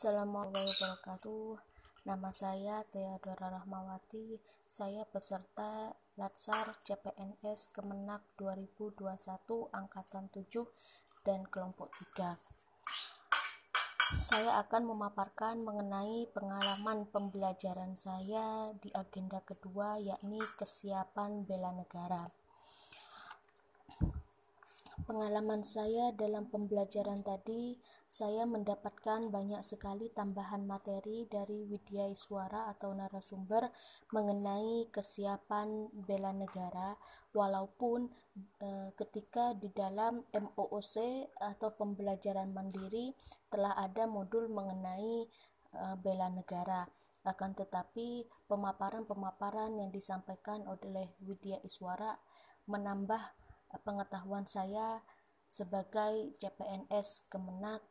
Assalamualaikum warahmatullahi wabarakatuh. Nama saya Theodora Rahmawati. Saya peserta Latsar CPNS Kemenak 2021 Angkatan 7 dan kelompok 3. Saya akan memaparkan mengenai pengalaman pembelajaran saya di agenda kedua yakni kesiapan bela negara. Pengalaman saya dalam pembelajaran tadi, saya mendapatkan banyak sekali tambahan materi dari Widya Iswara atau narasumber mengenai kesiapan bela negara, walaupun e, ketika di dalam MOOC atau pembelajaran mandiri telah ada modul mengenai e, bela negara. Akan tetapi, pemaparan-pemaparan yang disampaikan oleh Widya Iswara menambah pengetahuan saya sebagai CPNS Kemenak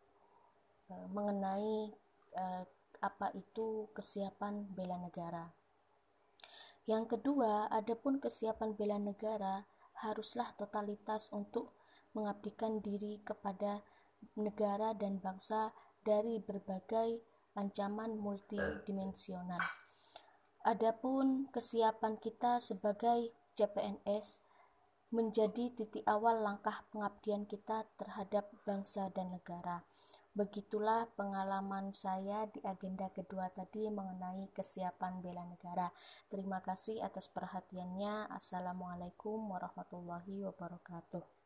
eh, mengenai eh, apa itu kesiapan bela negara. Yang kedua, adapun kesiapan bela negara haruslah totalitas untuk mengabdikan diri kepada negara dan bangsa dari berbagai ancaman multidimensional. Adapun kesiapan kita sebagai CPNS menjadi titik awal langkah pengabdian kita terhadap bangsa dan negara. Begitulah pengalaman saya di agenda kedua tadi mengenai kesiapan bela negara. Terima kasih atas perhatiannya. Assalamualaikum warahmatullahi wabarakatuh.